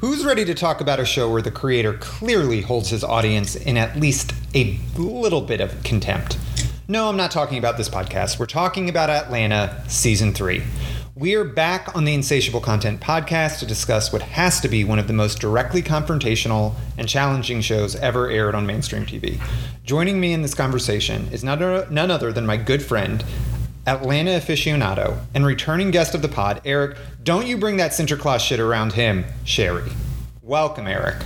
Who's ready to talk about a show where the creator clearly holds his audience in at least a little bit of contempt? No, I'm not talking about this podcast. We're talking about Atlanta Season 3. We are back on the Insatiable Content podcast to discuss what has to be one of the most directly confrontational and challenging shows ever aired on mainstream TV. Joining me in this conversation is none other than my good friend, Atlanta aficionado, and returning guest of the pod, Eric. Don't you bring that Sinterklaas shit around him, Cherrie. Welcome, Eric.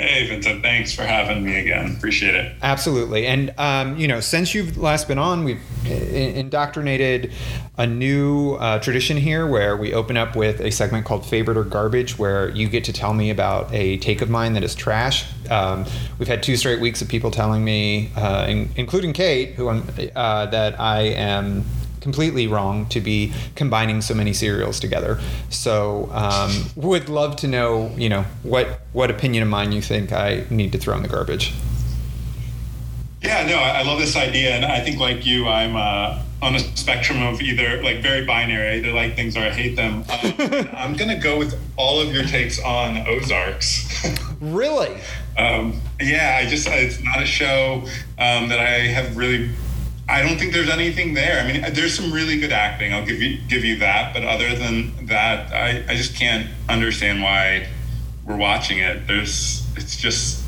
Hey, Vincent. Thanks for having me again. Appreciate it. Absolutely. And, um, you know, since you've last been on, we've indoctrinated a new uh, tradition here where we open up with a segment called Favorite or Garbage, where you get to tell me about a take of mine that is trash. Um, we've had two straight weeks of people telling me, uh, in, including Kate, who I'm, uh, that I am completely wrong to be combining so many cereals together. So, um, would love to know, you know, what what opinion of mine you think I need to throw in the garbage. Yeah, no, I love this idea, and I think like you, I'm uh, on a spectrum of either like very binary, I either like things or I hate them. Um, I'm gonna go with all of your takes on Ozarks. really? Um, yeah, I just it's not a show um, that I have really I don't think there's anything there. I mean, there's some really good acting. I'll give you give you that. But other than that, I, I just can't understand why we're watching it. There's it's just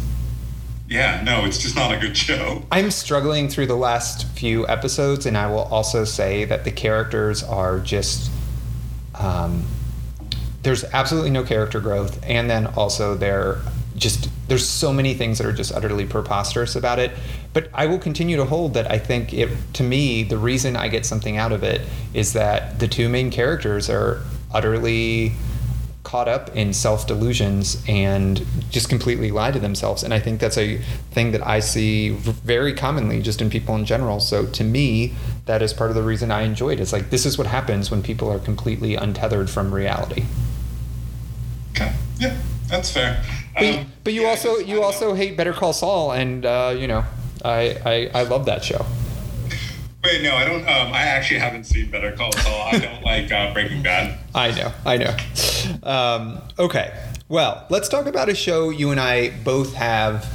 yeah, no, it's just not a good show. I'm struggling through the last few episodes, and I will also say that the characters are just. Um, there's absolutely no character growth, and then also they're just there's so many things that are just utterly preposterous about it. But I will continue to hold that I think it to me the reason I get something out of it is that the two main characters are utterly caught up in self delusions and just completely lie to themselves. And I think that's a thing that I see very commonly just in people in general. So to me, that is part of the reason I enjoy it. It's like this is what happens when people are completely untethered from reality. Okay. Yeah, that's fair. But, um, but you yeah, also you also hate Better Call Saul, and uh, you know I, I I love that show. Wait, no, I don't. Um, I actually haven't seen Better Call Saul. I don't like uh, Breaking Bad. I know, I know. Um, okay, well, let's talk about a show you and I both have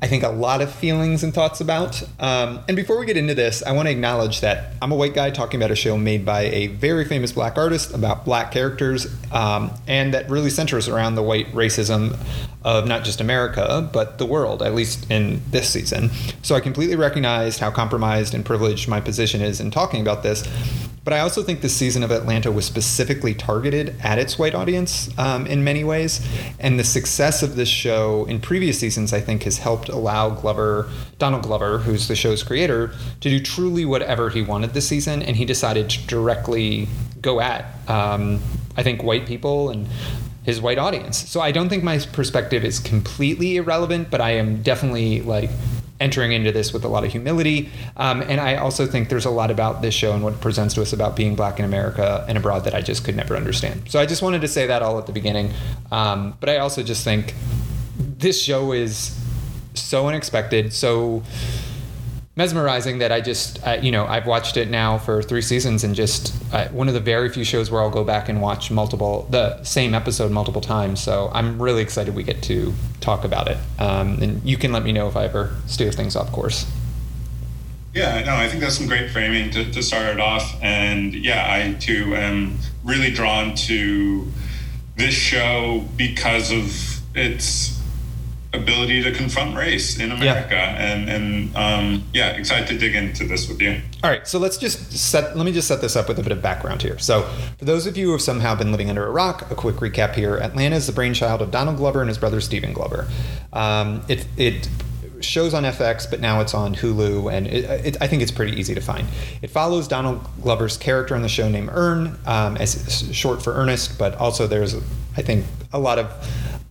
I think, a lot of feelings and thoughts about. Um, and before we get into this, I want to acknowledge that I'm a white guy talking about a show made by a very famous black artist about black characters, um, and that really centers around the white racism of not just America, but the world, at least in this season. So I completely recognized how compromised and privileged my position is in talking about this. But I also think this season of Atlanta was specifically targeted at its white audience um, in many ways. And the success of this show in previous seasons, I think, has helped allow Glover, Donald Glover, who's the show's creator, to do truly whatever he wanted this season. And he decided to directly go at, um, I think, white people and his white audience. So I don't think my perspective is completely irrelevant, but I am definitely like entering into this with a lot of humility. Um, and I also think there's a lot about this show and what it presents to us about being black in America and abroad that I just could never understand. So I just wanted to say that all at the beginning. Um, but I also just think this show is so unexpected, so mesmerizing that I just, uh, you know, I've watched it now for three seasons and just uh, one of the very few shows where I'll go back and watch multiple, the same episode multiple times. So I'm really excited we get to talk about it. Um, and you can let me know if I ever steer things off course. Yeah, no, I think that's some great framing to, to start it off. And yeah, I too am really drawn to this show because of its ability to confront race in America. Yeah. And and um, yeah, excited to dig into this with you. All right, so let's just set. Let me just set this up with a bit of background here. So, for those of you who have somehow been living under a rock, a quick recap here: Atlanta is the brainchild of Donald Glover and his brother Stephen Glover. Um, it it shows on FX, but now it's on Hulu, and it, it, I think it's pretty easy to find. It follows Donald Glover's character on the show named Earn, um, as short for Ernest, but also there's, I think, a lot of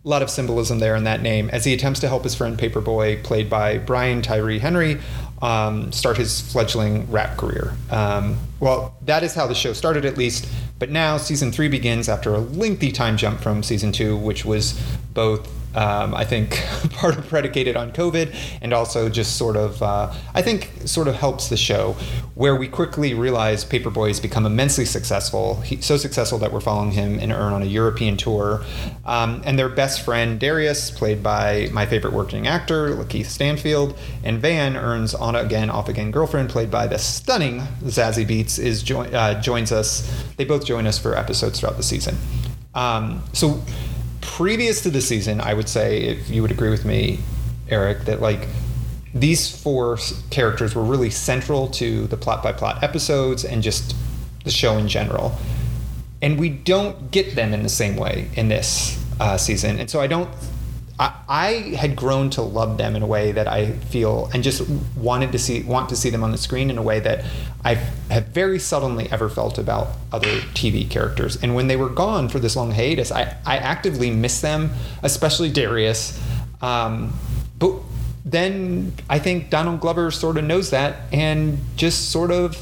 a lot of symbolism there in that name as he attempts to help his friend Paperboy, played by Brian Tyree Henry, um, start his fledgling rap career. Um, well, that is how the show started, at least. But now season three begins after a lengthy time jump from season two, which was both Um, I think part of predicated on COVID, and also just sort of, uh, I think, sort of helps the show, where we quickly realize Paperboy has become immensely successful. He, so successful that we're following him and Earn on a European tour. Um, and their best friend Darius, played by my favorite working actor, Lakeith Stanfield, and Van Earn's on again, off again girlfriend, played by the stunning Zazie Beetz, is jo- uh, joins us. They both join us for episodes throughout the season. Um, so previous to the season, I would say, if you would agree with me, Eric, that like these four characters were really central to the plot by plot episodes and just the show in general. And we don't get them in the same way in this uh, season. And so I don't I, had grown to love them in a way that I feel and just wanted to see want to see them on the screen in a way that I have very seldomly ever felt about other TV characters. And when they were gone for this long hiatus, I, I actively miss them, especially Darius. Um, but then I think Donald Glover sort of knows that and just sort of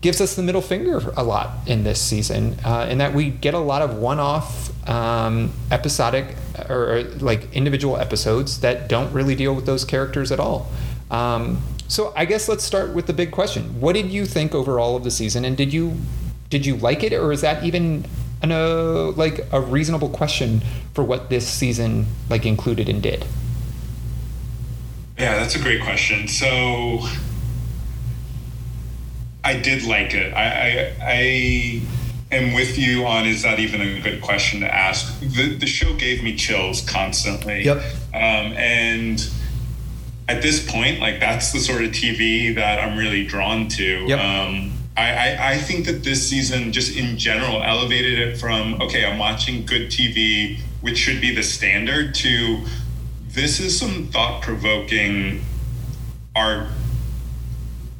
gives us the middle finger a lot in this season, uh, in that we get a lot of one-off um, episodic or, or, like individual episodes that don't really deal with those characters at all. Um, so I guess let's start with the big question: What did you think overall of the season, and did you did you like it, or is that even an, uh, like a reasonable question for what this season like included and did? Yeah, that's a great question. So I did like it. I, I, I am with you on is that even a good question to ask? The, the show gave me chills constantly. Yep. Um, and at this point, like that's the sort of TV that I'm really drawn to. Yep. Um, I, I, I think that this season, just in general, elevated it from okay, I'm watching good TV, which should be the standard, to this is some thought provoking art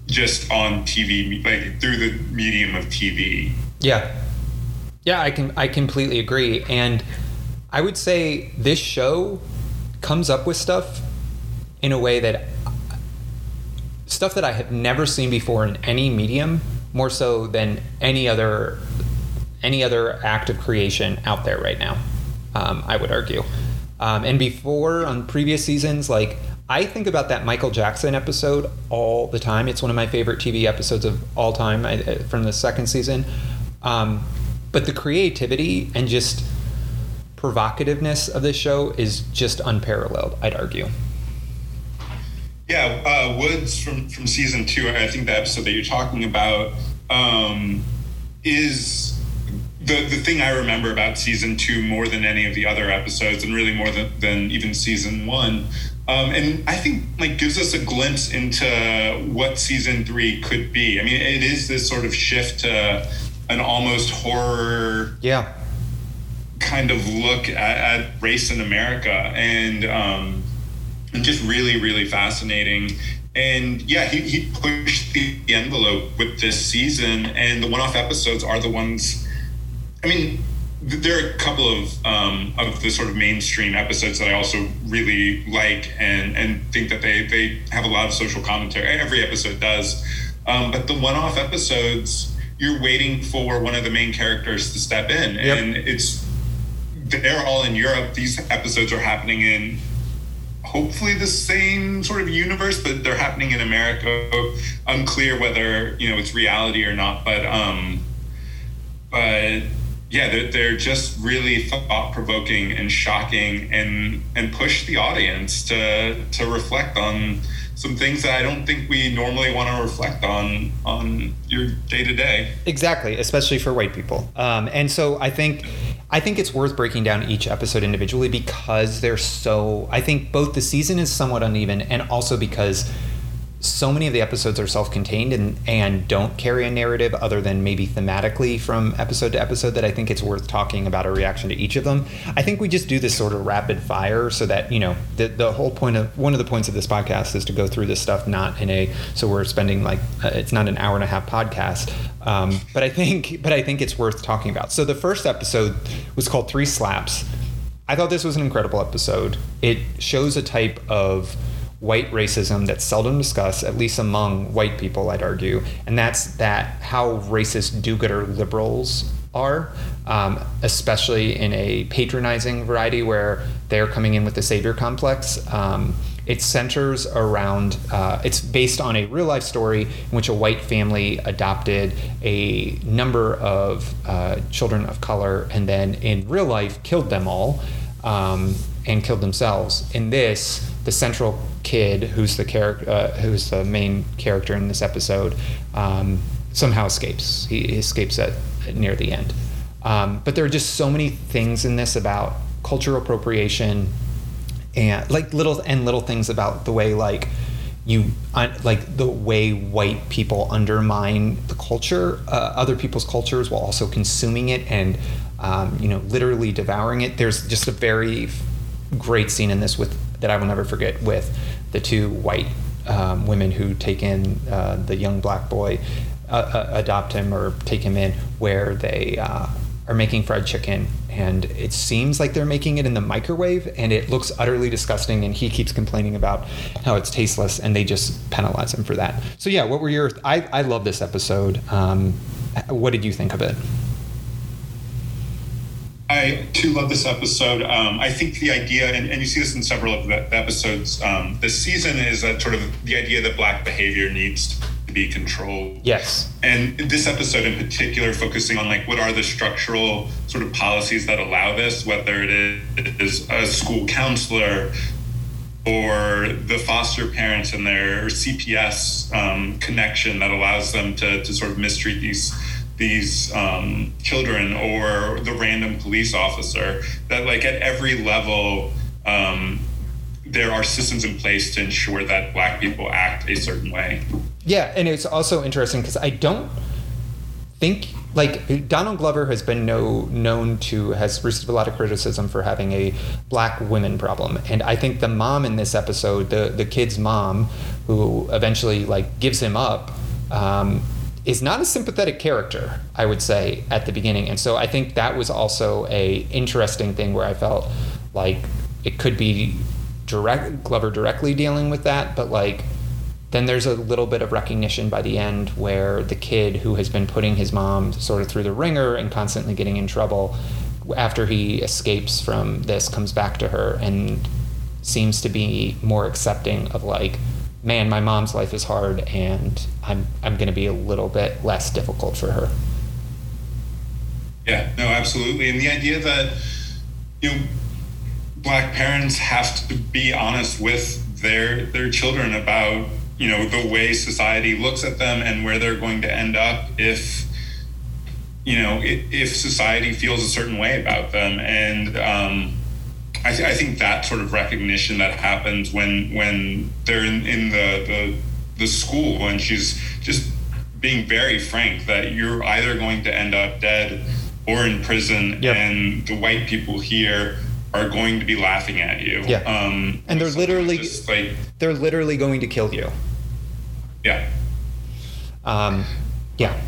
just on TV, like through the medium of TV. Yeah. Yeah, I can I completely agree. And I would say this show comes up with stuff in a way that stuff that I have never seen before in any medium, more so than any other any other act of creation out there right now. Um, I would argue. Um, and before on previous seasons, like I think about that Michael Jackson episode all the time. It's one of my favorite TV episodes of all time I, from the second season. Um, but the creativity and just provocativeness of this show is just unparalleled. I'd argue. Yeah, uh, Woods from from season two. I think the episode that you're talking about um, is the the thing I remember about season two more than any of the other episodes, and really more than, than even season one. Um, and I think like gives us a glimpse into what season three could be. I mean, it is this sort of shift to an almost horror, yeah, kind of look at, at race in America, and um, and just really, really fascinating. And yeah, he, he pushed the envelope with this season, and the one-off episodes are the ones. I mean, there are a couple of um, of the sort of mainstream episodes that I also really like and and think that they they have a lot of social commentary. Every episode does, um, but the one off episodes, you're waiting for one of the main characters to step in, Yep. and it's they're all in Europe. These episodes are happening in hopefully the same sort of universe, but they're happening in America. Unclear whether you know it's reality or not, but um, but yeah, they're, they're just really thought provoking and shocking, and and push the audience to to reflect on some things that I don't think we normally want to reflect on on your day to day. Exactly, especially for white people. Um, and so I think I think it's worth breaking down each episode individually because they're so. I think both the season is somewhat uneven, and also because so many of the episodes are self-contained and and don't carry a narrative other than maybe thematically from episode to episode that I think it's worth talking about a reaction to each of them. I think we just do this sort of rapid fire so that you know the the whole point of one of the points of this podcast is to go through this stuff not in a so we're spending like uh, it's not an hour and a half podcast. Um, but I think but I think it's worth talking about. So the first episode was called Three Slaps. I thought this was an incredible episode. It shows a type of white racism that's seldom discussed, at least among white people, I'd argue, and that's that how racist do-gooder liberals are, um, especially in a patronizing variety where they're coming in with the savior complex. Um, it centers around, uh, it's based on a real life story in which a white family adopted a number of uh, children of color and then in real life killed them all um, and killed themselves. In this, the central kid, who's the character, uh, who's the main character in this episode, um, somehow escapes. He escapes at near the end. Um, but there are just so many things in this about cultural appropriation and like little and little things about the way like you like the way white people undermine the culture, uh, other people's cultures, while also consuming it and um, you know literally devouring it. There's just a very great scene in this with that I will never forget with the two white um, women who take in uh, the young black boy, uh, uh adopt him or take him in, where they uh, are making fried chicken. And it seems like they're making it in the microwave and it looks utterly disgusting and he keeps complaining about how it's tasteless and they just penalize him for that. So yeah what were your i, I love this episode. Um, what did you think of it I too love this episode. Um, I think the idea, and, and, you see this in several of the episodes um, this season, is that sort of the idea that black behavior needs to be controlled. Yes. And this episode in particular, focusing on like what are the structural sort of policies that allow this, whether it is a school counselor or the foster parents and their CPS um, connection that allows them to, to sort of mistreat these these um, children or the random police officer that like at every level um, there are systems in place to ensure that black people act a certain way. Yeah, and it's also interesting because I don't think like Donald Glover has been no, known to has received a lot of criticism for having a black women problem, and I think the mom in this episode, the the kid's mom, who eventually like gives him up. Um, is not a sympathetic character, I would say, at the beginning. And so I think that was also a interesting thing where I felt like it could be direct Glover directly dealing with that, but like then there's a little bit of recognition by the end where the kid who has been putting his mom sort of through the ringer and constantly getting in trouble after he escapes from this comes back to her and seems to be more accepting of like man my mom's life is hard and i'm i'm going to be a little bit less difficult for her. Yeah no absolutely. And the idea that you know black parents have to be honest with their their children about you know the way society looks at them and where they're going to end up if you know if society feels a certain way about them. And um, I, th- I, think that sort of recognition that happens when when they're in, in the, the the school and she's just being very frank that you're either going to end up dead or in prison yep. and the white people here are going to be laughing at you. Yeah. Um, and they're literally like they're literally going to kill you. Yeah. Um, yeah.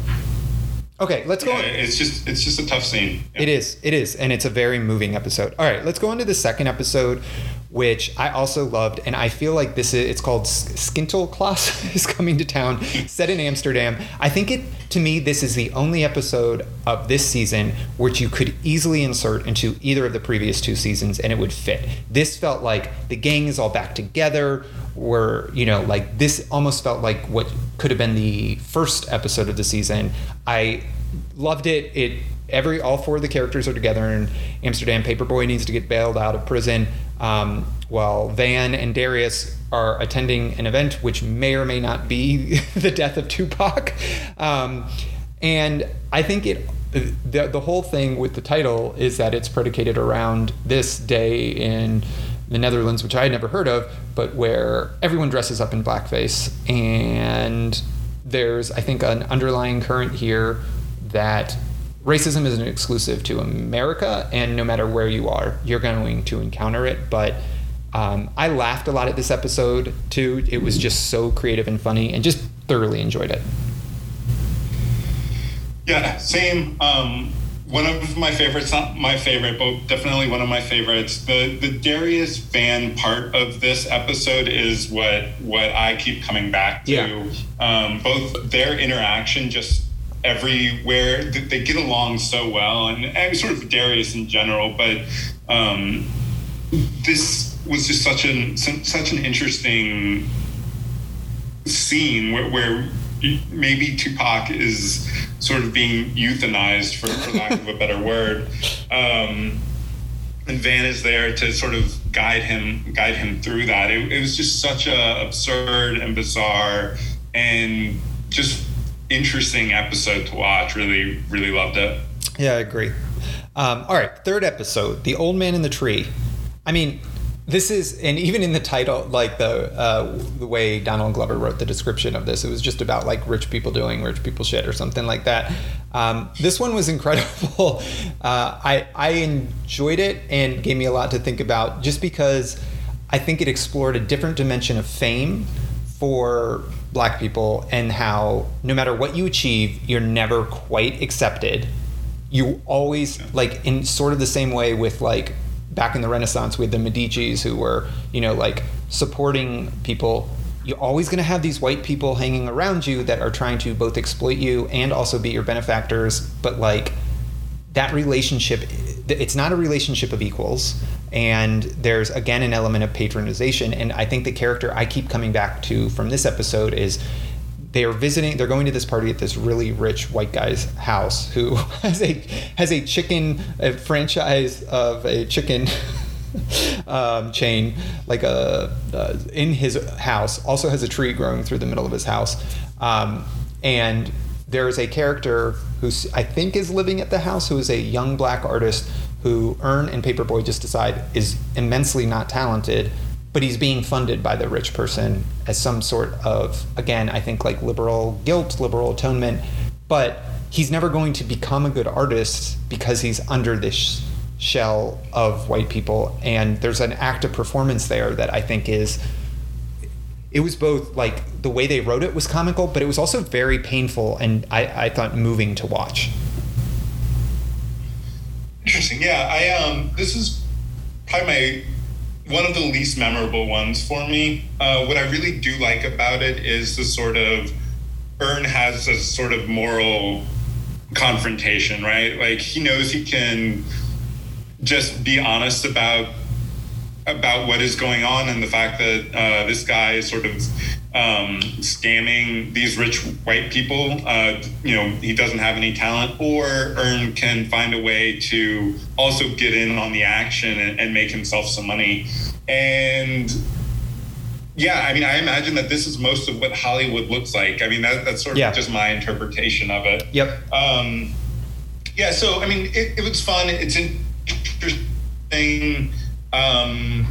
Okay, let's go. Yeah, it's just it's just a tough scene. Yeah. It is. It is, and it's a very moving episode. All right, let's go into the second episode, which I also loved, and I feel like this is it's called Sinterklaas is coming to town, set in Amsterdam. I think it to me this is the only episode of this season which you could easily insert into either of the previous two seasons and it would fit. This felt like the gang is all back together. Were you know like this almost felt like what could have been the first episode of the season. I loved it. It every all four of the characters are together in Amsterdam. Paperboy needs to get bailed out of prison, um, while Van and Darius are attending an event which may or may not be the death of Tupac. Um, and I think it the, the whole thing with the title is that it's predicated around this day in the Netherlands, which I had never heard of, but where everyone dresses up in blackface. And there's, I think, an underlying current here that racism isn't exclusive to America, and no matter where you are, you're going to encounter it. But um, I laughed a lot at this episode too. It was just so creative and funny, and just thoroughly enjoyed it. Yeah, same. Um, one of my favorites, not my favorite, but definitely one of my favorites. The the Darius Van part of this episode is what what I keep coming back to. Yeah. Um, both their interaction just everywhere. They get along so well, and, and sort of Darius in general. But um, this was just such an such an interesting scene where, where maybe Tupac is sort of being euthanized, for, for lack of a better word. Um, and Van is there to sort of guide him guide him through that. It, it was just such a absurd and bizarre and just interesting episode to watch. Really, really loved it. Yeah, I agree. Um, all right, third episode, the old man in the tree. I mean, this is and even in the title like the uh, the way donald glover wrote the description of this it was just about like rich people doing rich people shit or something like that um, this one was incredible uh, I, I enjoyed it and gave me a lot to think about just because i think it explored a different dimension of fame for black people and how no matter what you achieve you're never quite accepted you always like in sort of the same way with like back in the Renaissance with the Medici's who were, you know, like supporting people. You're always going to have these white people hanging around you that are trying to both exploit you and also be your benefactors. But like that relationship, it's not a relationship of equals. And there's again an element of patronization. And I think the character I keep coming back to from this episode is they are visiting they're going to this party at this really rich white guy's house who has a has a chicken a franchise of a chicken um, chain like a uh, in his house also has a tree growing through the middle of his house um, and there's a character who I think is living at the house who is a young black artist who Earn and Paperboy just decide is immensely not talented but he's being funded by the rich person as some sort of again i think like liberal guilt liberal atonement. But he's never going to become a good artist because he's under this shell of white people. And there's an act of performance there that i think is it was both like the way they wrote it was comical but it was also very painful and i, I thought moving to watch interesting yeah i um this is probably my one of the least memorable ones for me. Uh, what I really do like about it is the sort of Earn has a sort of moral confrontation, right? Like he knows he can just be honest about about what is going on and the fact that uh, this guy is sort of um, scamming these rich white people. Uh, you know, he doesn't have any talent, or Earn can find a way to also get in on the action and, and make himself some money. And yeah, I mean, I imagine that this is most of what Hollywood looks like. I mean, that, that's sort of yeah. just my interpretation of it. Yep. Um, yeah, so I mean, it, it was fun. It's interesting. Um,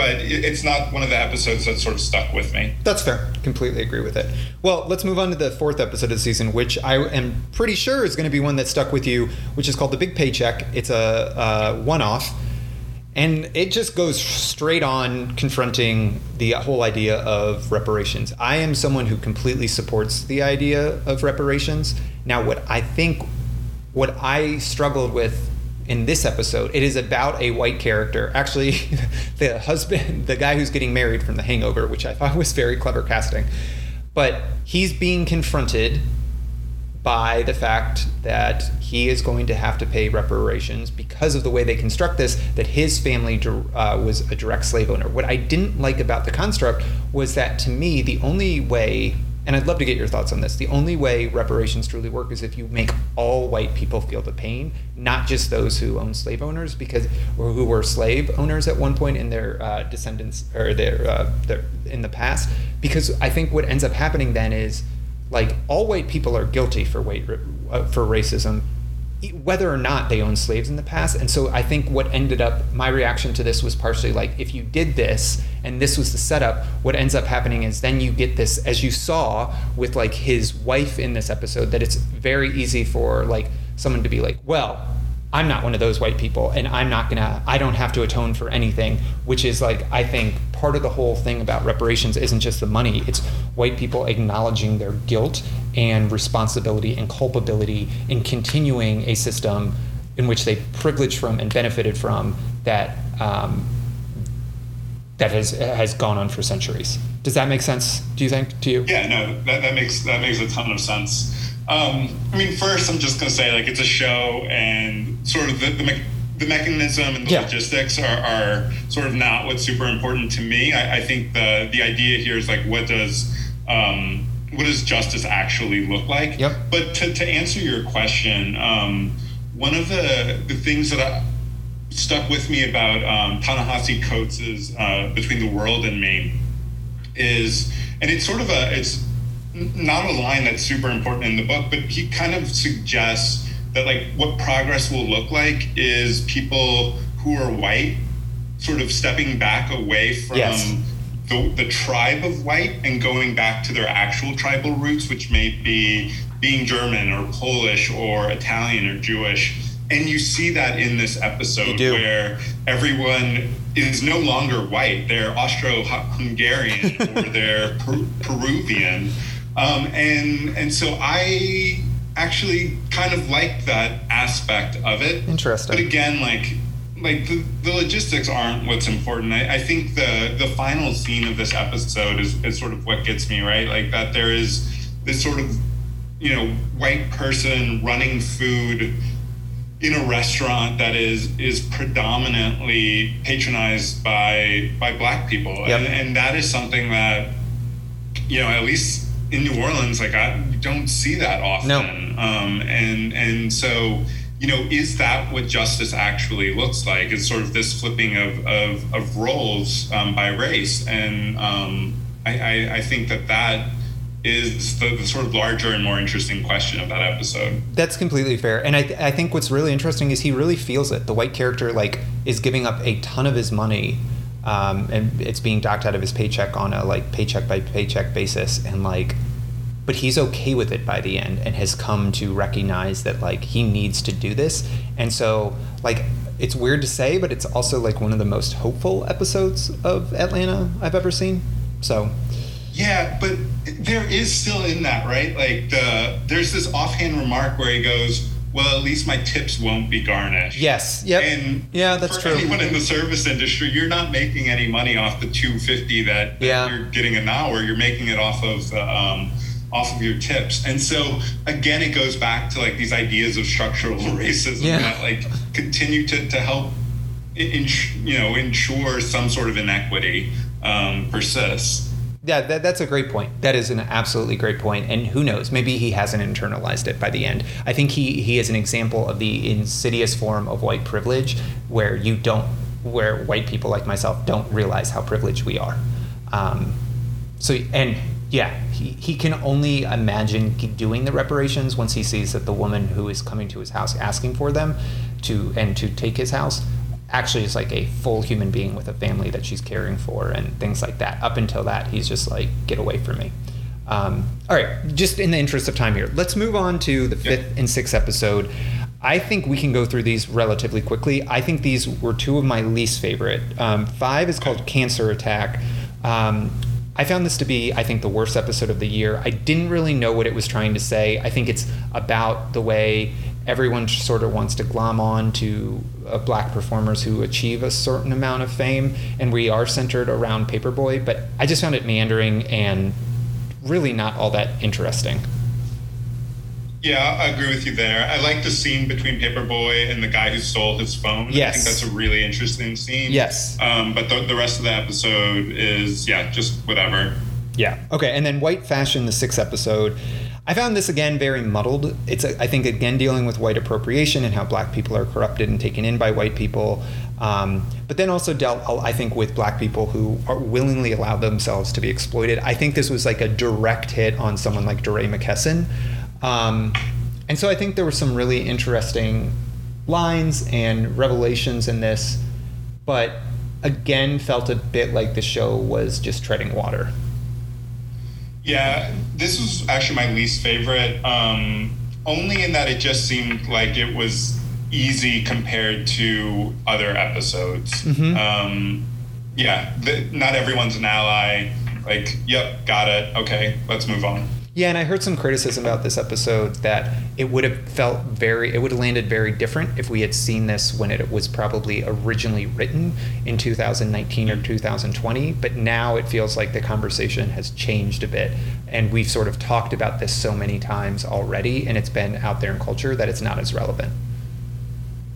but it's not one of the episodes that sort of stuck with me. That's fair. Completely agree with it. Well, let's move on to the fourth episode of the season, which I am pretty sure is going to be one that stuck with you, which is called The Big Paycheck. It's a, a one off. And it just goes straight on confronting the whole idea of reparations. I am someone who completely supports the idea of reparations. Now, what I think, what I struggled with in this episode, it is about a white character. Actually, the husband, the guy who's getting married from The Hangover, which I thought was very clever casting. But he's being confronted by the fact that he is going to have to pay reparations because of the way they construct this, that his family uh, was a direct slave owner. What I didn't like about the construct was that to me, the only way and I'd love to get your thoughts on this. The only way reparations truly work is if you make all white people feel the pain, not just those who own slave owners, because or who were slave owners at one point in their uh, descendants or their, uh, their in the past. Because I think what ends up happening then is like all white people are guilty for white uh, for racism whether or not they owned slaves in the past. And so I think what ended up, my reaction to this was partially like, if you did this and this was the setup, what ends up happening is then you get this, as you saw with like his wife in this episode, that it's very easy for like someone to be like, well, I'm not one of those white people and I'm not gonna, I don't have to atone for anything, which is like, I think part of the whole thing about reparations isn't just the money, it's white people acknowledging their guilt and responsibility and culpability in continuing a system in which they privileged from and benefited from that um, that has has gone on for centuries. Does that make sense? Do you think to you? Yeah, no, that, that makes that makes a ton of sense. Um, I mean, first, I'm just to say, like, it's a show, and sort of the, the, me- the mechanism and the Yeah. logistics are, are sort of not what's super important to me. I, I think the the idea here is like, what does um, what does justice actually look like? Yep. But to, to answer your question, um, one of the the things that I, stuck with me about um, Ta-Nehisi Coates' uh, Between the World and Me is, and it's sort of a, it's not a line that's super important in the book, but he kind of suggests that like what progress will look like is people who are white sort of stepping back away from Yes. The, the tribe of white and going back to their actual tribal roots, which may be being German or Polish or Italian or Jewish. And you see that in this episode where everyone is no longer white. They're Austro-Hungarian or they're per- Peruvian. Um, and, and so I actually kind of like that aspect of it. Interesting. But again, like like the, the logistics aren't what's important. I, I think the the final scene of this episode is, is sort of what gets me, right? Like that there is this sort of you know white person running food in a restaurant that is is predominantly patronized by by black people Yep. and, and that is something that you know at least in New Orleans like I don't see that often No. um, and and so you know is that what justice actually looks like? It's sort of this flipping of of, of roles um, by race. And um, I, I, I think that that is the, the sort of larger and more interesting question of that episode. That's completely fair, and I, th- I think what's really interesting is he really feels it. The white character like is giving up a ton of his money, um, and it's being docked out of his paycheck on a like paycheck by paycheck basis, and like, but he's okay with it by the end, and has come to recognize that like he needs to do this, and so like it's weird to say, but it's also like one of the most hopeful episodes of Atlanta I've ever seen. So Yeah, but there is still in that, right? Like the there's this offhand remark where he goes, "Well, at least my tips won't be garnished." yes, yep, And yeah, that's for true. anyone in the service industry, you're not making any money off the 250 that, that Yeah. you're getting an hour. You're making it off of the, um, off of your tips. And so again, it goes back to like these ideas of structural racism Yeah. that like continue to, to help in, you know ensure some sort of inequity um, persists. Yeah, that, that's a great point. That is an absolutely great point. And who knows? Maybe he hasn't internalized it by the end. I think he, he is an example of the insidious form of white privilege where you don't, where white people like myself don't realize how privileged we are. Um, so, and yeah, he, he can only imagine doing the reparations once he sees that the woman who is coming to his house asking for them to, and to take his house actually is like a full human being with a family that she's caring for and things like that. Up until that, he's just like, get away from me. Um, all right, just in the interest of time here, let's move on to the fifth and sixth episode. I think we can go through these relatively quickly. I think these were two of my least favorite. Um, five is called Cancer Attack. Um, I found this to be, I think, the worst episode of the year. I didn't really know what it was trying to say. I think it's about the way everyone sort of wants to glom on to uh, black performers who achieve a certain amount of fame, and we are centered around Paperboy. But I just found it meandering and really not all that interesting. Yeah, I agree with you there. I like the scene between Paperboy and the guy who stole his phone. I think that's a really interesting scene. Yes. Um, but the, the rest of the episode is, yeah, just whatever. Yeah. Okay. And then White Fashion, the sixth episode. I found this again very muddled. It's, I think, again dealing with white appropriation and how black people are corrupted and taken in by white people. Um, but then also dealt, I think, with black people who are willingly allow themselves to be exploited. I think this was like a direct hit on someone like DeRay McKesson. Um, and so I think there were some really interesting lines and revelations in this, but again, felt a bit like the show was just treading water. Yeah, this was actually my least favorite, um, only in that it just seemed like it was easy compared to other episodes. Mhm. Um, yeah, the, not everyone's an ally. Like, yep, got it. Okay, let's move on. Yeah, and I heard some criticism about this episode that it would have felt very, it would have landed very different if we had seen this when it was probably originally written in 2019 or 2020. But now it feels like the conversation has changed a bit. And we've sort of talked about this so many times already, and it's been out there in culture that it's not as relevant.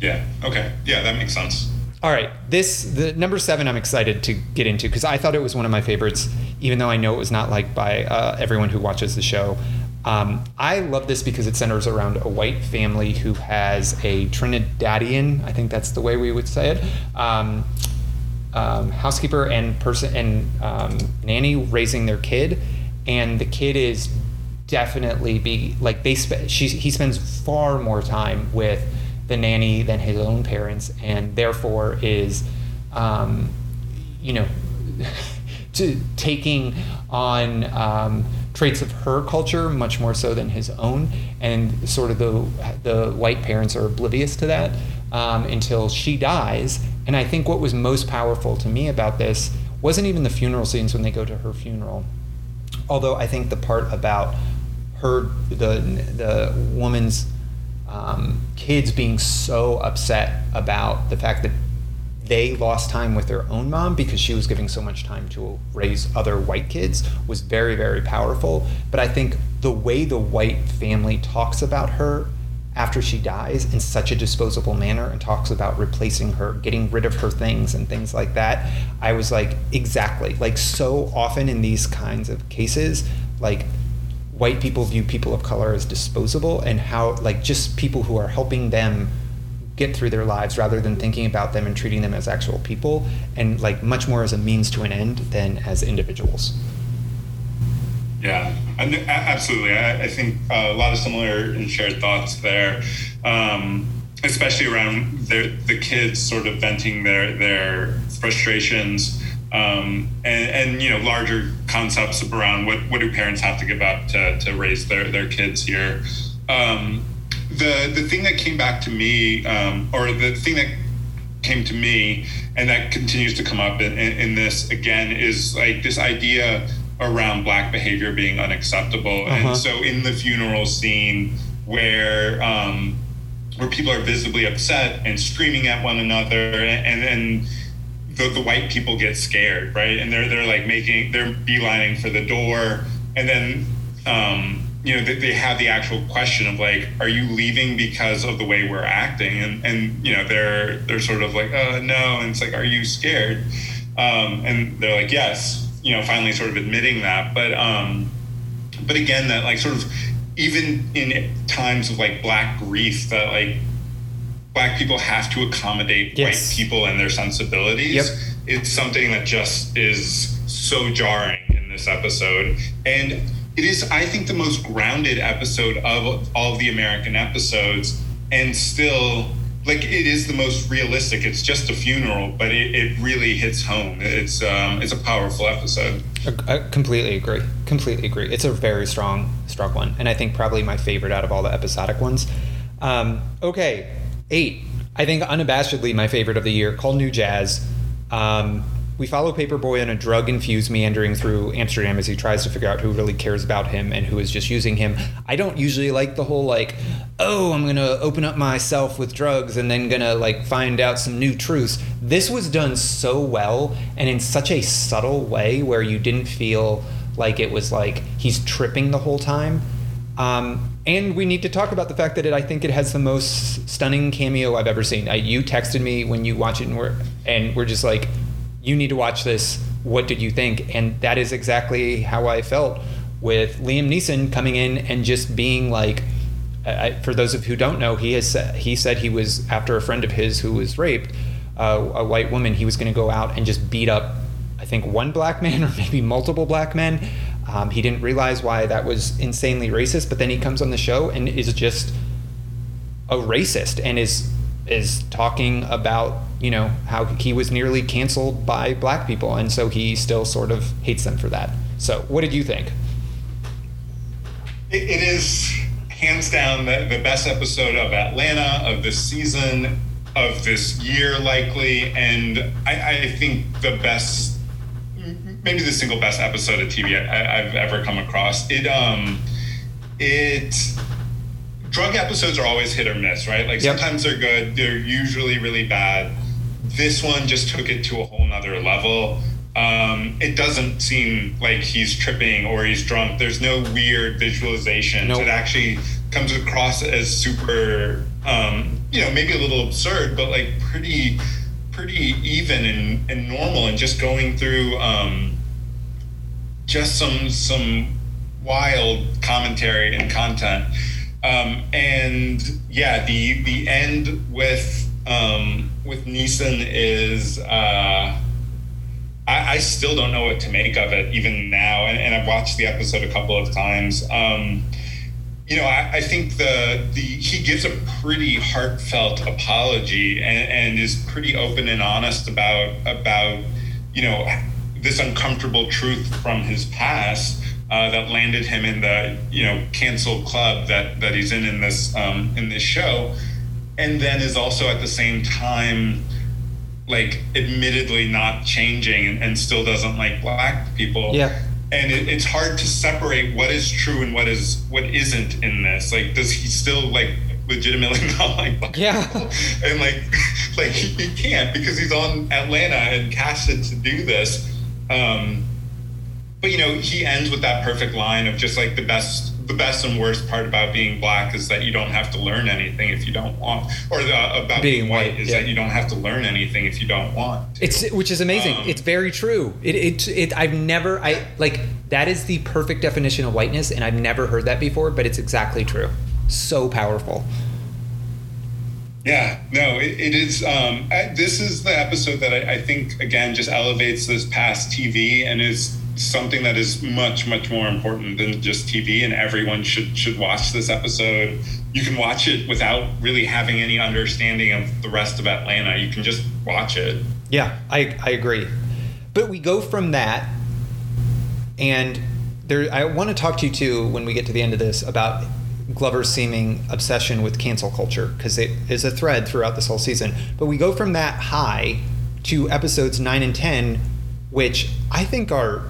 Yeah, okay. Yeah, that makes sense. All right, this the number seven. I'm excited to get into because I thought it was one of my favorites, even though I know it was not liked by uh, everyone who watches the show. Um, I love this because it centers around a white family who has a Trinidadian, I think that's the way we would say it, um, um, housekeeper and person and um, nanny raising their kid, and the kid is definitely be like they sp- she he spends far more time with the nanny than his own parents, and therefore is, um, you know, to taking on um, traits of her culture much more so than his own, and sort of the the white parents are oblivious to that um, until she dies. And I think what was most powerful to me about this wasn't even the funeral scenes when they go to her funeral, although I think the part about her the the woman's um, kids being so upset about the fact that they lost time with their own mom because she was giving so much time to raise other white kids was very very powerful. But i think the way the white family talks about her after she dies in such a disposable manner and talks about replacing her getting rid of her things and things like that i was like exactly. Like so often in these kinds of cases like white people view people of color as disposable and how like just people who are helping them get through their lives rather than thinking about them and treating them as actual people and like much more as a means to an end than as individuals yeah absolutely i, think a lot of similar and shared thoughts there um, especially around the kids sort of venting their their frustrations um, and, and, you know larger concepts around what, what do parents have to give up to, to raise their, their kids here. Um, the the thing that came back to me, um, or the thing that came to me, and that continues to come up in, in, in, this again, is like this idea around black behavior being unacceptable. Uh-huh. And so in the funeral scene where um, where people are visibly upset and screaming at one another, and and the, the white people get scared, right? And they're they're like making they're beelining for the door, and then um, you know they, they have the actual question of like, are you leaving because of the way we're acting? And and you know they're they're sort of like, uh, no, and it's like, are you scared? Um, and they're like, yes. You know, finally sort of admitting that, but um, but again, that like sort of even in times of like black grief, that like black people have to accommodate yes. white people and their sensibilities. Yep. It's something that just is so jarring in this episode. And it is, I think, the most grounded episode of all of the American episodes. And still, like, it is the most realistic. It's just a funeral, but it, it really hits home. It's, um, it's a powerful episode. I completely agree. Completely agree. It's a very strong, strong one. And I think probably my favorite out of all the episodic ones. Um, okay, Eight, I think unabashedly my favorite of the year, called New Jazz. Um, we follow Paperboy on a drug infused meandering through Amsterdam as he tries to figure out who really cares about him and who is just using him. I don't usually like the whole like, oh, I'm gonna open up myself with drugs and then gonna like find out some new truths. This was done so well and in such a subtle way where you didn't feel like it was like he's tripping the whole time. Um, and we need to talk about the fact that it, I think it has the most stunning cameo I've ever seen. I, you texted me when you watch it, and we're, and we're just like, you need to watch this. What did you think? And that is exactly how I felt with Liam Neeson coming in and just being like, I, for those of who don't know, he has he said he was after a friend of his who was raped, uh, a white woman. He was going to go out and just beat up, I think one black man or maybe multiple black men. Um, he didn't realize why that was insanely racist, but then he comes on the show and is just a racist and is is talking about you know how he was nearly canceled by black people, and so he still sort of hates them for that. So, what did you think? it, it is hands down the, the best episode of Atlanta of this season of this year, likely, and I, I think the best maybe the single best episode of TV I, have ever come across. It um, it drug episodes are always hit or miss, right? Like yep. sometimes they're good, they're usually really bad. This one just took it to a whole nother level. Um, it doesn't seem like he's tripping or he's drunk. There's no weird visualization. Nope. It actually comes across as super, um, you know, maybe a little absurd, but like pretty, pretty even and, and normal, and just going through um, just some some wild commentary and content. Um, and yeah, the the end with um, with Neeson is. Uh, I, I, still don't know what to make of it even now, and, and I've watched the episode a couple of times. Um, you know, I, I, think the the he gives a pretty heartfelt apology and, and is pretty open and honest about about you know this uncomfortable truth from his past uh, that landed him in the you know canceled club that that he's in in this um, in this show, and then is also at the same time like admittedly not changing and, and still doesn't like black people. Yeah. And it, it's hard to separate what is true and what is what isn't in this. Like, does he still like legitimately not like black yeah. people? And like, like he, he can't because he's on Atlanta and casted to do this. Um, but you know, he ends with that perfect line of just like the best the best and worst part about being black is that you don't have to learn anything if you don't want, or the, about being, being white, is yeah. that you don't have to learn anything if you don't want. To. It's which is amazing. Um, it's very true. It, it it I've never I like that is the perfect definition of whiteness, and I've never heard that before, but it's exactly true. So powerful. Yeah, no, it, it is. Um, I, this is the episode that I, I think again just elevates this past TV and is something that is much much more important than just TV and everyone should should watch this episode. You can watch it without really having any understanding of the rest of Atlanta. You can just watch it. Yeah, I I agree. But we go from that and there I want to talk to you too when we get to the end of this about Glover's seeming obsession with cancel culture because it is a thread throughout this whole season. But we go from that high to episodes 9 and 10 which I think are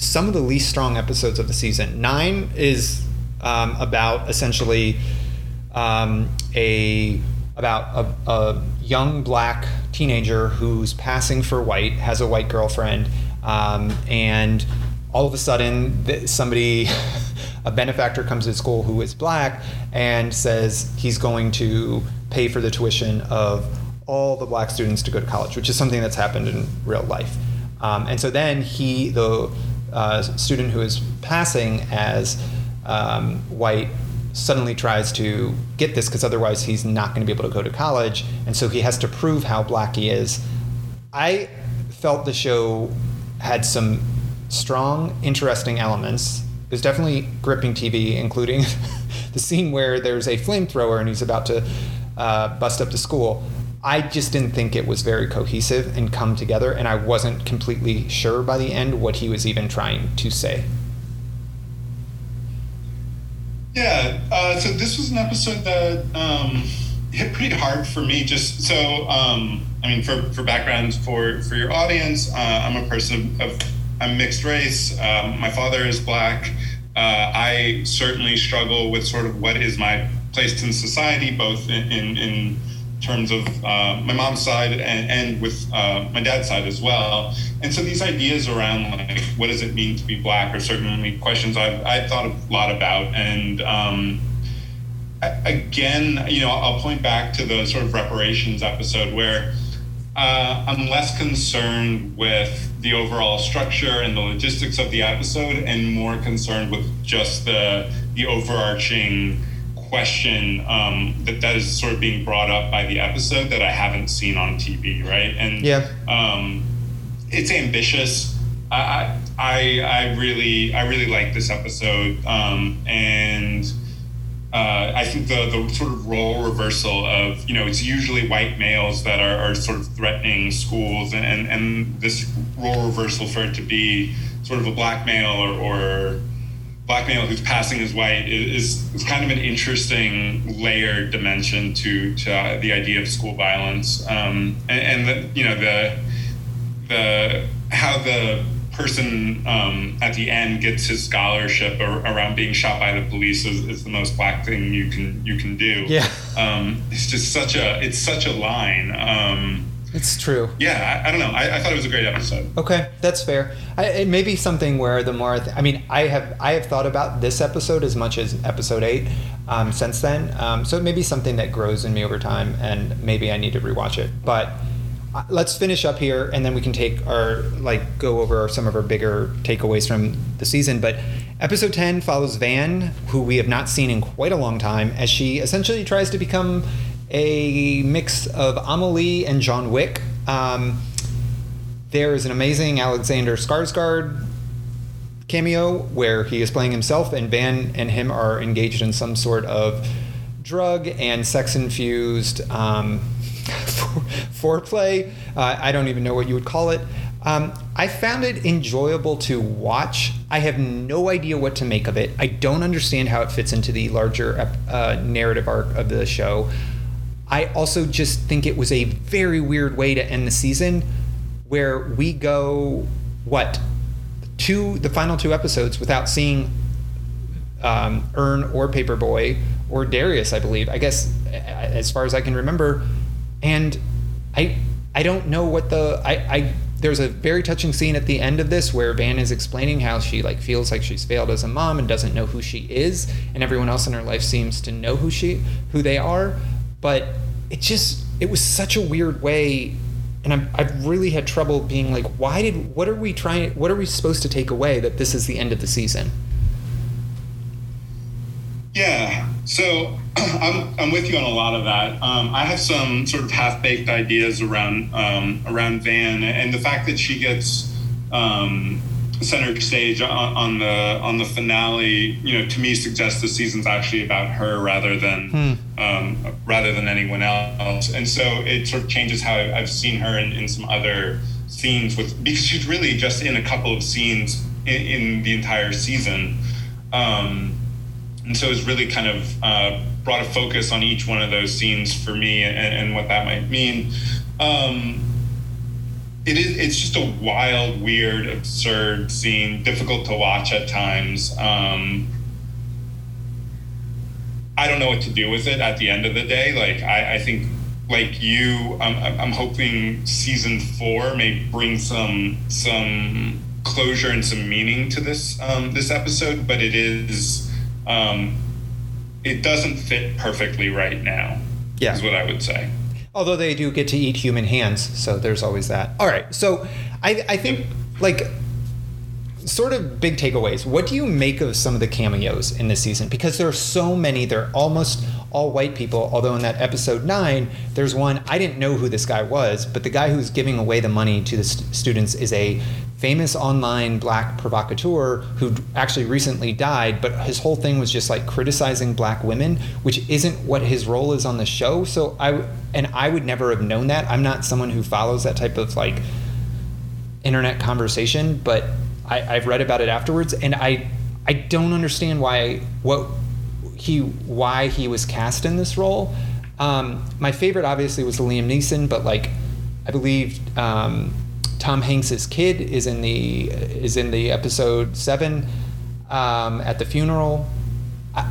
some of the least strong episodes of the season. Nine is um, about essentially um, a about a, a, young black teenager who's passing for white, has a white girlfriend, um, and all of a sudden somebody, a benefactor comes to school who is black and says he's going to pay for the tuition of all the black students to go to college, which is something that's happened in real life. Um, and so then he, the uh, student who is passing as um, white suddenly tries to get this because otherwise he's not going to be able to go to college. And so he has to prove how black he is. I felt the show had some strong, interesting elements. It was definitely gripping TV, including the scene where there's a flamethrower and he's about to uh, bust up the school. I just didn't think it was very cohesive and come together, and I wasn't completely sure by the end what he was even trying to say. Yeah, uh, so this was an episode that um, hit pretty hard for me. Just so, um, I mean, for, for background for for your audience, uh, I'm a person of I'm mixed race. Um, my father is black. Uh, I certainly struggle with sort of what is my place in society, both in, in, in terms of uh, my mom's side and, and with uh, my dad's side as well. And so these ideas around like what does it mean to be black are certainly questions I've, I've thought a lot about. And um, again, you know, I'll point back to the sort of reparations episode where uh, I'm less concerned with the overall structure and the logistics of the episode and more concerned with just the the overarching question um, that that is sort of being brought up by the episode that I haven't seen on TV, right? And yeah, um, it's ambitious. I, I I really I really like this episode, um, and uh, I think the the sort of role reversal of you know it's usually white males that are, are sort of threatening schools, and and and this role reversal for it to be sort of a black male or, or black male who's passing as white is, is kind of an interesting layered dimension to, to uh, the idea of school violence um, and, and the, you know the the how the person um, at the end gets his scholarship or, around being shot by the police is, is, the most black thing you can you can do. Yeah, um, it's just such a it's such a line. Um, it's true. Yeah, I, I don't know. I, I, thought it was a great episode. Okay, that's fair. I, it may be something where the more I, th- I, mean, I have I have thought about this episode as much as episode eight um, since then. Um, so it may be something that grows in me over time, and maybe I need to rewatch it. But uh, let's finish up here, and then we can take our like go over some of our bigger takeaways from the season. But episode ten follows Van, who we have not seen in quite a long time, as she essentially tries to become a mix of Amelie and John Wick. Um, there is an amazing Alexander Skarsgård cameo where he is playing himself, and Van and him are engaged in some sort of drug and sex infused um, foreplay. Uh, I don't even know what you would call it. Um, I found it enjoyable to watch. I have no idea what to make of it. I don't understand how it fits into the larger uh, narrative arc of the show. I also just think it was a very weird way to end the season where we go, what, two, the final two episodes without seeing um, Earn or Paperboy or Darius, I believe. I guess, as far as I can remember. And I, I don't know what the, I, I, there's a very touching scene at the end of this where Van is explaining how she like feels like she's failed as a mom and doesn't know who she is, and everyone else in her life seems to know who she, who they are but it just it was such a weird way and i have really had trouble being like why did what are we trying what are we supposed to take away that this is the end of the season? Yeah so I'm, I'm with you on a lot of that. Um, i have some sort of half-baked ideas around um, around van and the fact that she gets um, center stage on, on, the on the finale, you know, to me suggests the season's actually about her rather than hmm. um, rather than anyone else. And so it sort of changes how I've seen her in, in some other scenes with because she's really just in a couple of scenes in, in the entire season. Um, and so it's really kind of uh, brought a focus on each one of those scenes for me and, and what that might mean. Um, it is it's just a wild weird absurd scene difficult to watch at times um, i don't know what to do with it at the end of the day like i, I think like you I'm, I'm hoping season four may bring some some closure and some meaning to this um, this episode but it is um, it doesn't fit perfectly right now yeah. is what i would say Although they do get to eat human hands, so there's always that. All right, so I, I think like sort of big takeaways. What do you make of some of the cameos in this season? Because there are so many. They're almost all white people. Although in that episode nine, there's one I didn't know who this guy was, but the guy who's giving away the money to the st- students is a famous online black provocateur who actually recently died, but his whole thing was just like criticizing black women, which isn't what his role is on the show. So I and I would never have known that. I'm not someone who follows that type of like internet conversation, but I, I've read about it afterwards, and I I don't understand why what he why he was cast in this role. Um, my favorite obviously was Liam Neeson, but like I believe um, Tom Hanks's kid is in the is in the episode seven um, at the funeral. I,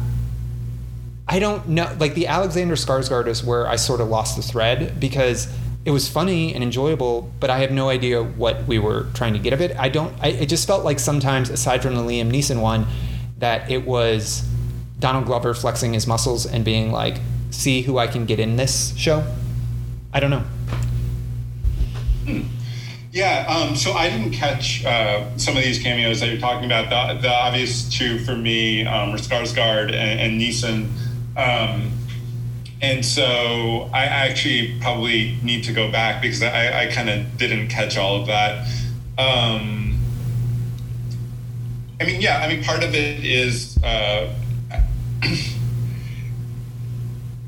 I don't know, like the Alexander Skarsgård is where I sort of lost the thread because it was funny and enjoyable, but I have no idea what we were trying to get of it. I don't. I, it just felt like sometimes, aside from the Liam Neeson one, that it was Donald Glover flexing his muscles and being like, "See who I can get in this show." I don't know. Hmm. Yeah, um, so I didn't catch uh, some of these cameos that you're talking about. The, the obvious two for me um, were Skarsgård and, and Neeson. Um, and so I actually probably need to go back because I, I kind of didn't catch all of that. Um, I mean, yeah, I mean, part of it is uh,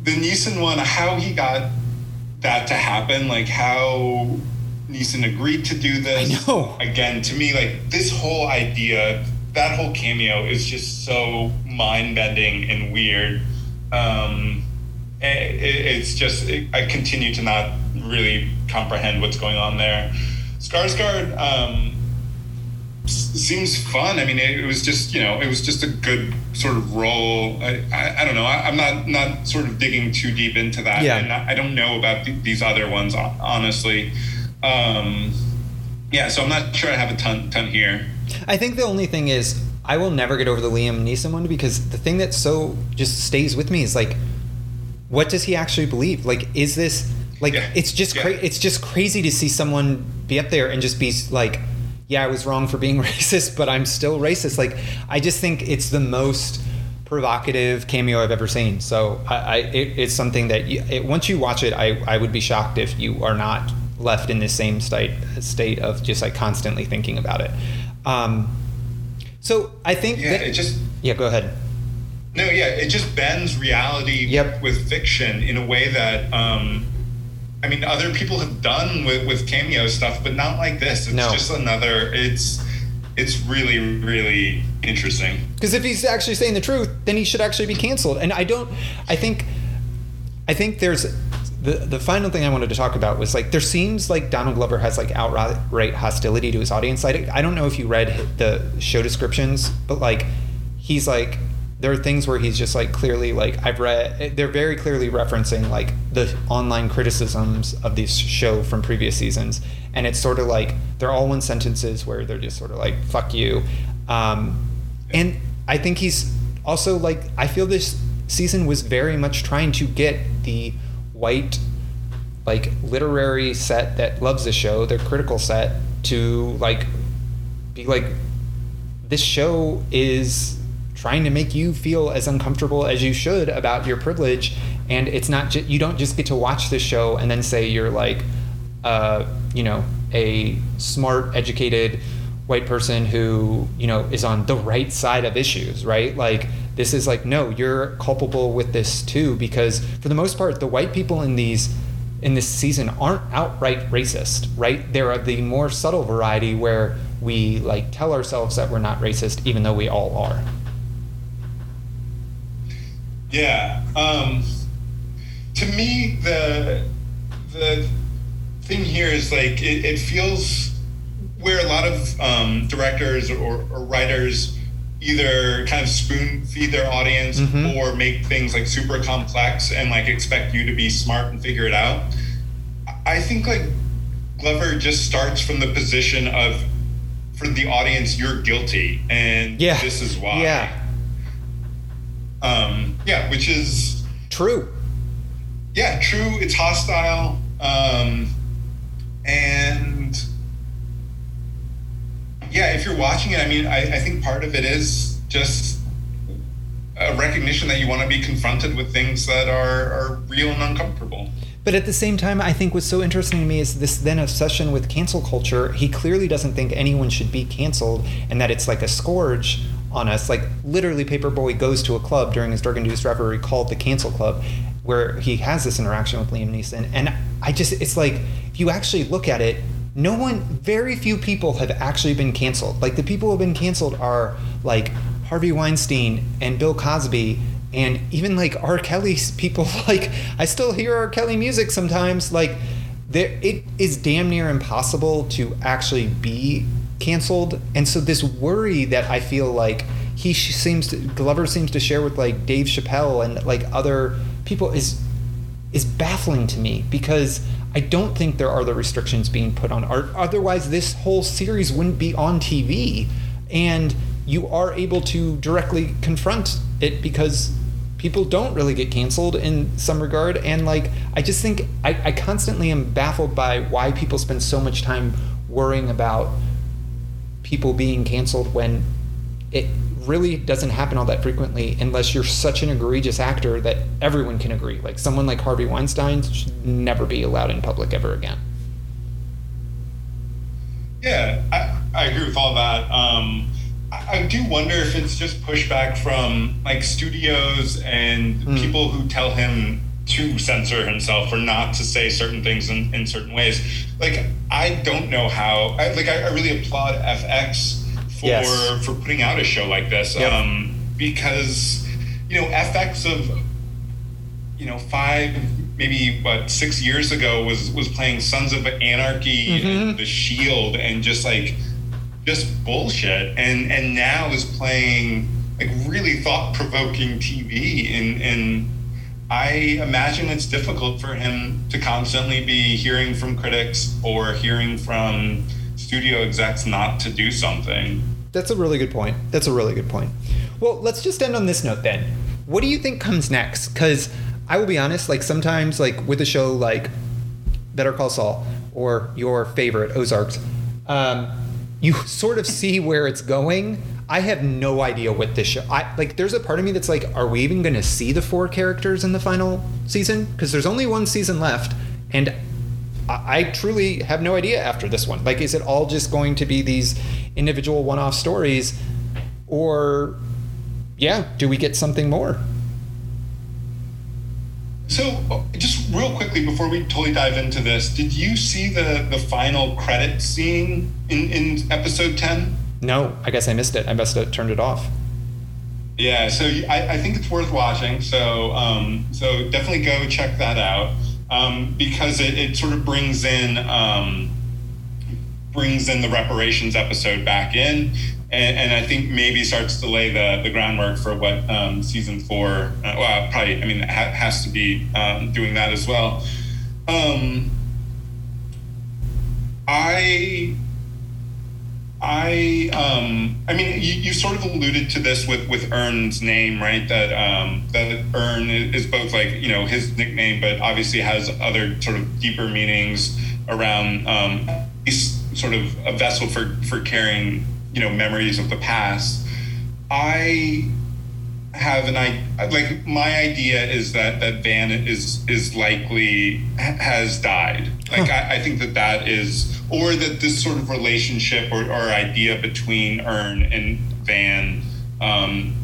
the Neeson one, how he got that to happen, like how Neeson agreed to do this. I know. Again, to me, like this whole idea, that whole cameo is just so mind bending and weird. Um, it, it's just, it, I continue to not really comprehend what's going on there. Skarsgård, um, seems fun. I mean, it, it, was just you know, it was just a good sort of role. I, I, I don't know. I, am not not sort of digging too deep into that. Yeah. And I, I don't know about th- these other ones honestly. Um, yeah, so I'm not sure I have a ton ton here. I think the only thing is I will never get over the Liam Neeson one because the thing that so just stays with me is like, what does he actually believe? Like, is this like Yeah. it's just Yeah. cra- it's just crazy to see someone be up there and just be like, yeah, I was wrong for being racist, but I'm still racist. Like, I just think it's the most provocative cameo I've ever seen. So I, I it, it's something that you, it, once you watch it, I, I would be shocked if you are not left in this same state state of just like constantly thinking about it. Um, so I think Yeah, that, it just yeah, go ahead. No, yeah, it just bends reality Yep. with fiction in a way that, um, I mean, other people have done with, with cameo stuff, but not like this. It's No. just another. It's it's really really interesting. Because if he's actually saying the truth, then he should actually be canceled. And I don't. I think. I think there's the the final thing I wanted to talk about was like there seems like Donald Glover has like outright hostility to his audience. I, I don't know if you read the show descriptions, but like he's like there are things where he's just like clearly like I've read they're very clearly referencing like the online criticisms of this show from previous seasons, and it's sort of like they're all one sentences where they're just sort of like fuck you, um, and I think he's also like I feel this season was very much trying to get the white like literary set that loves the show, their critical set, to like be like this show is trying to make you feel as uncomfortable as you should about your privilege. And it's not you don't just get to watch this show and then say you're like uh, you know a smart educated white person who you know is on the right side of issues right? Like this is like no you're culpable with this too because for the most part the white people in these in this season aren't outright racist right? There are the more subtle variety where we like tell ourselves that we're not racist even though we all are Yeah. Um, to me, the the thing here is like it, it feels where a lot of um, directors or, or writers either kind of spoon feed their audience Mhm. or make things like super complex and like expect you to be smart and figure it out. I think like Glover just starts from the position of for the audience you're guilty and Yeah. this is why. Yeah. Um, yeah, which is true yeah, true. It's hostile, um, and yeah, if you're watching it, I mean, I, I think part of it is just a recognition that you want to be confronted with things that are, are real and uncomfortable. But at the same time, I think what's so interesting to me is this then obsession with cancel culture. He clearly doesn't think anyone should be canceled and that it's like a scourge on us. Like literally, Paperboy goes to a club during his drug-induced reverie called the Cancel Club, where he has this interaction with Liam Neeson. And I just, it's like, if you actually look at it, no one, very few people have actually been canceled. Like the people who have been canceled are like Harvey Weinstein and Bill Cosby and even like R. Kelly's people. Like I still hear R. Kelly music sometimes. Like there, it is damn near impossible to actually be canceled. And so this worry that I feel like he seems to Glover seems to share with like Dave Chappelle and like other people is is baffling to me because I don't think there are the restrictions being put on art. Otherwise, this whole series wouldn't be on TV, and you are able to directly confront it because people don't really get canceled in some regard. And like, I just think I, I constantly am baffled by why people spend so much time worrying about people being canceled when it really doesn't happen all that frequently unless you're such an egregious actor that everyone can agree. Like someone like Harvey Weinstein should never be allowed in public ever again. Yeah, I, I agree with all that. Um, I, I do wonder if it's just pushback from like studios and Mm. people who tell him to censor himself or not to say certain things in, in certain ways. Like I don't know how. I, like I, I really applaud FX for Yes. for putting out a show like this Yep. um, because you know FX of you know five maybe what six years ago was was playing Sons of Anarchy Mhm. and The Shield and just like just bullshit, and and now is playing like really thought provoking TV, and and I imagine it's difficult for him to constantly be hearing from critics or hearing from studio execs not to do something. That's a really good point. That's a really good point. Well, let's just end on this note then. What do you think comes next? Because I will be honest, like sometimes, like with a show like Better Call Saul or your favorite Ozarks, um, you sort of see where it's going. I have no idea what this show. I like. There's a part of me that's like, are we even going to see the four characters in the final season? Because there's only one season left, and I, I truly have no idea after this one. Like, is it all just going to be these individual one-off stories, or yeah, do we get something more? So, just real quickly before we totally dive into this, did you see the the final credit scene in in episode ten? No, I guess I missed it. I must have turned it off. Yeah, so I, I think it's worth watching. So um, so definitely go check that out um, because it, it sort of brings in um, brings in the reparations episode back in, and, and, I think maybe starts to lay the, the groundwork for what um, season four. Uh, well, probably I mean ha- has to be um, doing that as well. Um, I I um, I mean, you, you sort of alluded to this with with Earn's name, right? That um, that Earn is both like you know his nickname, but obviously has other sort of deeper meanings around. Um, he's sort of a vessel for for carrying you know memories of the past. I have an idea like my idea is that that van is is likely has died like huh. I, I think that that is or that this sort of relationship or, or idea between Earn and Van, um,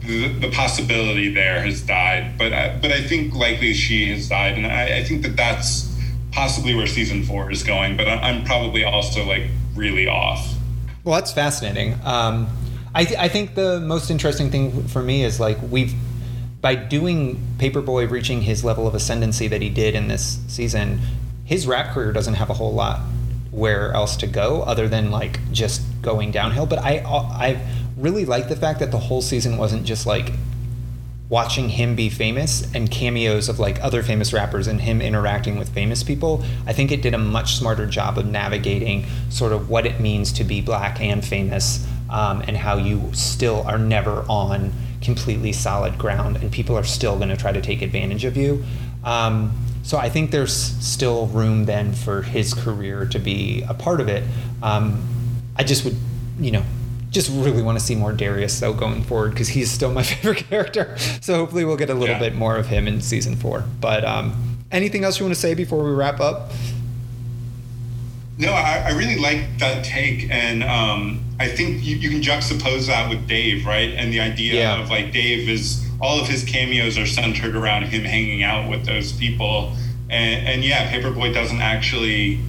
the, the, possibility there has died. But I, but I think likely she has died, and I, I think that that's possibly where season four is going. But I'm probably also like really off. Well, that's fascinating. Um, I, th- I think the most interesting thing for me is like we've by doing Paperboy reaching his level of ascendancy that he did in this season, his rap career doesn't have a whole lot where else to go other than like just going downhill. But I uh, I really like the fact that the whole season wasn't just like watching him be famous and cameos of like other famous rappers and him interacting with famous people. I think it did a much smarter job of navigating sort of what it means to be black and famous um, and how you still are never on completely solid ground and people are still going to try to take advantage of you. Um, so I think there's still room then for his career to be a part of it. Um, I just would, you know, just really want to see more Darius though going forward because he's still my favorite character. So hopefully we'll get a little yeah. bit more of him in season four. But um, anything else you want to say before we wrap up? No, I, I really like that take, and um, I think you, you, can juxtapose that with Dave, right? And the idea yeah. of like Dave is all of his cameos are centered around him hanging out with those people. And, and yeah, Paperboy doesn't actually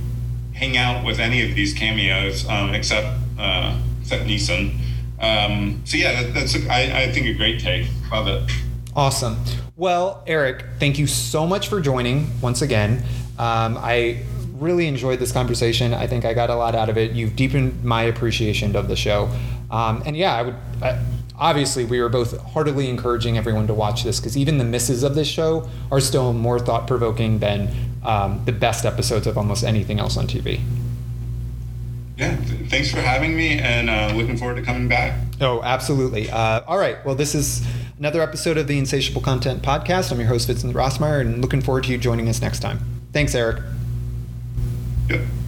hang out with any of these cameos um, except uh, except Neeson. Um, so yeah, that, that's a, I, I think a great take. Love it. Awesome. Well, Eric, thank you so much for joining once again. Um, I really enjoyed this conversation. I think I got a lot out of it. You've deepened my appreciation of the show. Um, and yeah, I would. I, obviously we were both heartily encouraging everyone to watch this because even the misses of this show are still more thought provoking than um, the best episodes of almost anything else on TV. Yeah, thanks for having me and uh, looking forward to coming back. Oh, absolutely. Uh, all right. Well, this is another episode of the Insatiable Content Podcast. I'm your host, Vincent Rossmeyer, and looking forward to you joining us next time. Thanks, Eric. Yep.